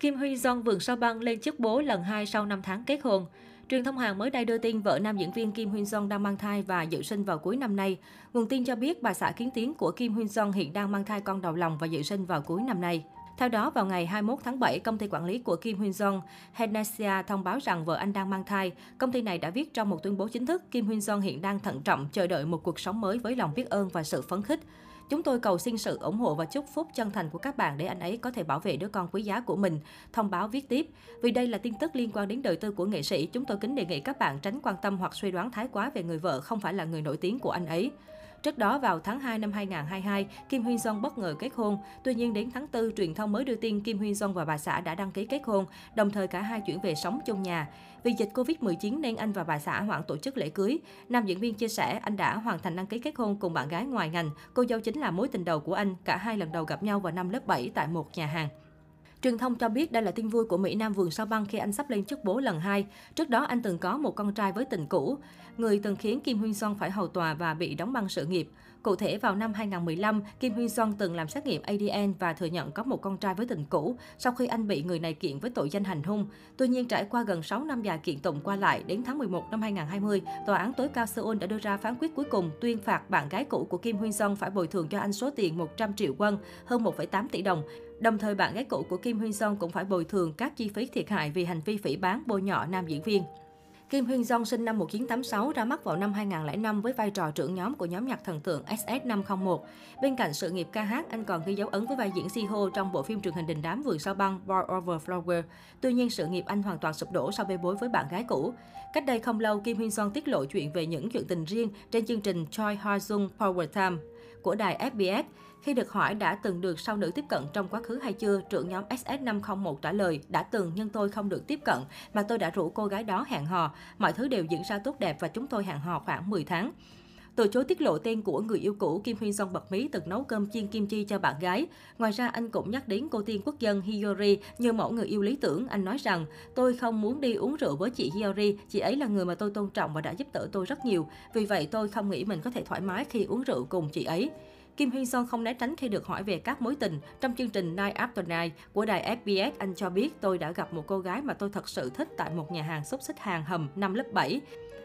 Kim Huy Jong vườn sao băng lên chức bố lần 2 sau 5 tháng kết hôn. Truyền thông Hàn mới đây đưa tin vợ nam diễn viên Kim Huyên Jong đang mang thai và dự sinh vào cuối năm nay. Nguồn tin cho biết bà xã kiến tiếng của Kim Huyên Jong hiện đang mang thai con đầu lòng và dự sinh vào cuối năm nay. Theo đó, vào ngày 21 tháng 7, công ty quản lý của Kim Huyên Jong, Henesia thông báo rằng vợ anh đang mang thai. Công ty này đã viết trong một tuyên bố chính thức, Kim Huyên Jong hiện đang thận trọng chờ đợi một cuộc sống mới với lòng biết ơn và sự phấn khích. Chúng tôi cầu xin sự ủng hộ và chúc phúc chân thành của các bạn để anh ấy có thể bảo vệ đứa con quý giá của mình. Thông báo viết tiếp. Vì đây là tin tức liên quan đến đời tư của nghệ sĩ, chúng tôi kính đề nghị các bạn tránh quan tâm hoặc suy đoán thái quá về người vợ không phải là người nổi tiếng của anh ấy. Trước đó, vào tháng 2 năm 2022, Kim Huyên Jong bất ngờ kết hôn. Tuy nhiên, đến tháng 4, truyền thông mới đưa tin Kim Huyên Jong và bà xã đã đăng ký kết hôn, đồng thời cả hai chuyển về sống chung nhà. Vì dịch Covid-19 nên anh và bà xã hoãn tổ chức lễ cưới. Nam diễn viên chia sẻ anh đã hoàn thành đăng ký kết hôn cùng bạn gái ngoài ngành. Cô dâu chính là mối tình đầu của anh. Cả hai lần đầu gặp nhau vào năm lớp 7 tại một nhà hàng. Truyền thông cho biết đây là tin vui của Mỹ Nam vườn sao băng khi anh sắp lên chức bố lần hai. Trước đó anh từng có một con trai với tình cũ, người từng khiến Kim Huyên Son phải hầu tòa và bị đóng băng sự nghiệp. Cụ thể vào năm 2015, Kim Huyên Son từng làm xét nghiệm ADN và thừa nhận có một con trai với tình cũ sau khi anh bị người này kiện với tội danh hành hung. Tuy nhiên trải qua gần 6 năm dài kiện tụng qua lại, đến tháng 11 năm 2020, tòa án tối cao Seoul đã đưa ra phán quyết cuối cùng tuyên phạt bạn gái cũ của Kim Huyên Son phải bồi thường cho anh số tiền 100 triệu won, hơn 1,8 tỷ đồng. Đồng thời bạn gái cũ của Kim Huyên Song cũng phải bồi thường các chi phí thiệt hại vì hành vi phỉ bán bôi nhọ nam diễn viên. Kim Huyên Jong sinh năm 1986, ra mắt vào năm 2005 với vai trò trưởng nhóm của nhóm nhạc thần tượng SS501. Bên cạnh sự nghiệp ca hát, anh còn ghi dấu ấn với vai diễn Si-ho trong bộ phim truyền hình đình đám vườn sao băng Boy Over Flower. Tuy nhiên, sự nghiệp anh hoàn toàn sụp đổ sau bê bối với bạn gái cũ. Cách đây không lâu, Kim Huyên Jong tiết lộ chuyện về những chuyện tình riêng trên chương trình Choi Ha Jung Power Time của đài FBS. Khi được hỏi đã từng được sau nữ tiếp cận trong quá khứ hay chưa, trưởng nhóm SS501 trả lời, đã từng nhưng tôi không được tiếp cận, mà tôi đã rủ cô gái đó hẹn hò. Mọi thứ đều diễn ra tốt đẹp và chúng tôi hẹn hò khoảng 10 tháng. Từ chối tiết lộ tên của người yêu cũ, Kim Hyun Song bật mí từng nấu cơm chiên kim chi cho bạn gái. Ngoài ra, anh cũng nhắc đến cô tiên quốc dân Hiyori như mẫu người yêu lý tưởng. Anh nói rằng, tôi không muốn đi uống rượu với chị Hiyori, chị ấy là người mà tôi tôn trọng và đã giúp đỡ tôi rất nhiều. Vì vậy, tôi không nghĩ mình có thể thoải mái khi uống rượu cùng chị ấy. Kim Hyun Song không né tránh khi được hỏi về các mối tình. Trong chương trình Night After Night của đài SBS. anh cho biết tôi đã gặp một cô gái mà tôi thật sự thích tại một nhà hàng xúc xích hàng hầm năm lớp 7.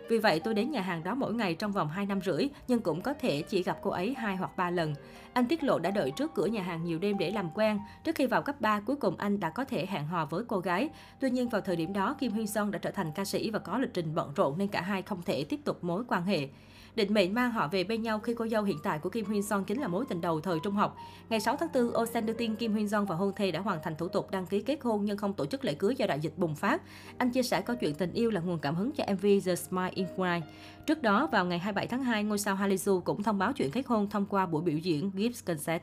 Vì vậy, tôi đến nhà hàng đó mỗi ngày trong vòng 2 năm rưỡi, nhưng cũng có thể chỉ gặp cô ấy hai hoặc ba lần. Anh tiết lộ đã đợi trước cửa nhà hàng nhiều đêm để làm quen. Trước khi vào cấp 3, cuối cùng anh đã có thể hẹn hò với cô gái. Tuy nhiên, vào thời điểm đó, Kim Hyun Song đã trở thành ca sĩ và có lịch trình bận rộn nên cả hai không thể tiếp tục mối quan hệ. Định mệnh mang họ về bên nhau khi cô dâu hiện tại của Kim Hyun Son chính là mối tình đầu thời trung học. Ngày 6 tháng 4, Osen đưa tin Kim Hyun Son và hôn thê đã hoàn thành thủ tục đăng ký kết hôn nhưng không tổ chức lễ cưới do đại dịch bùng phát. Anh chia sẻ câu chuyện tình yêu là nguồn cảm hứng cho MV The Smile in Cry. Trước đó, vào ngày 27 tháng 2, ngôi sao Hallyu cũng thông báo chuyện kết hôn thông qua buổi biểu diễn Gibbs Concert.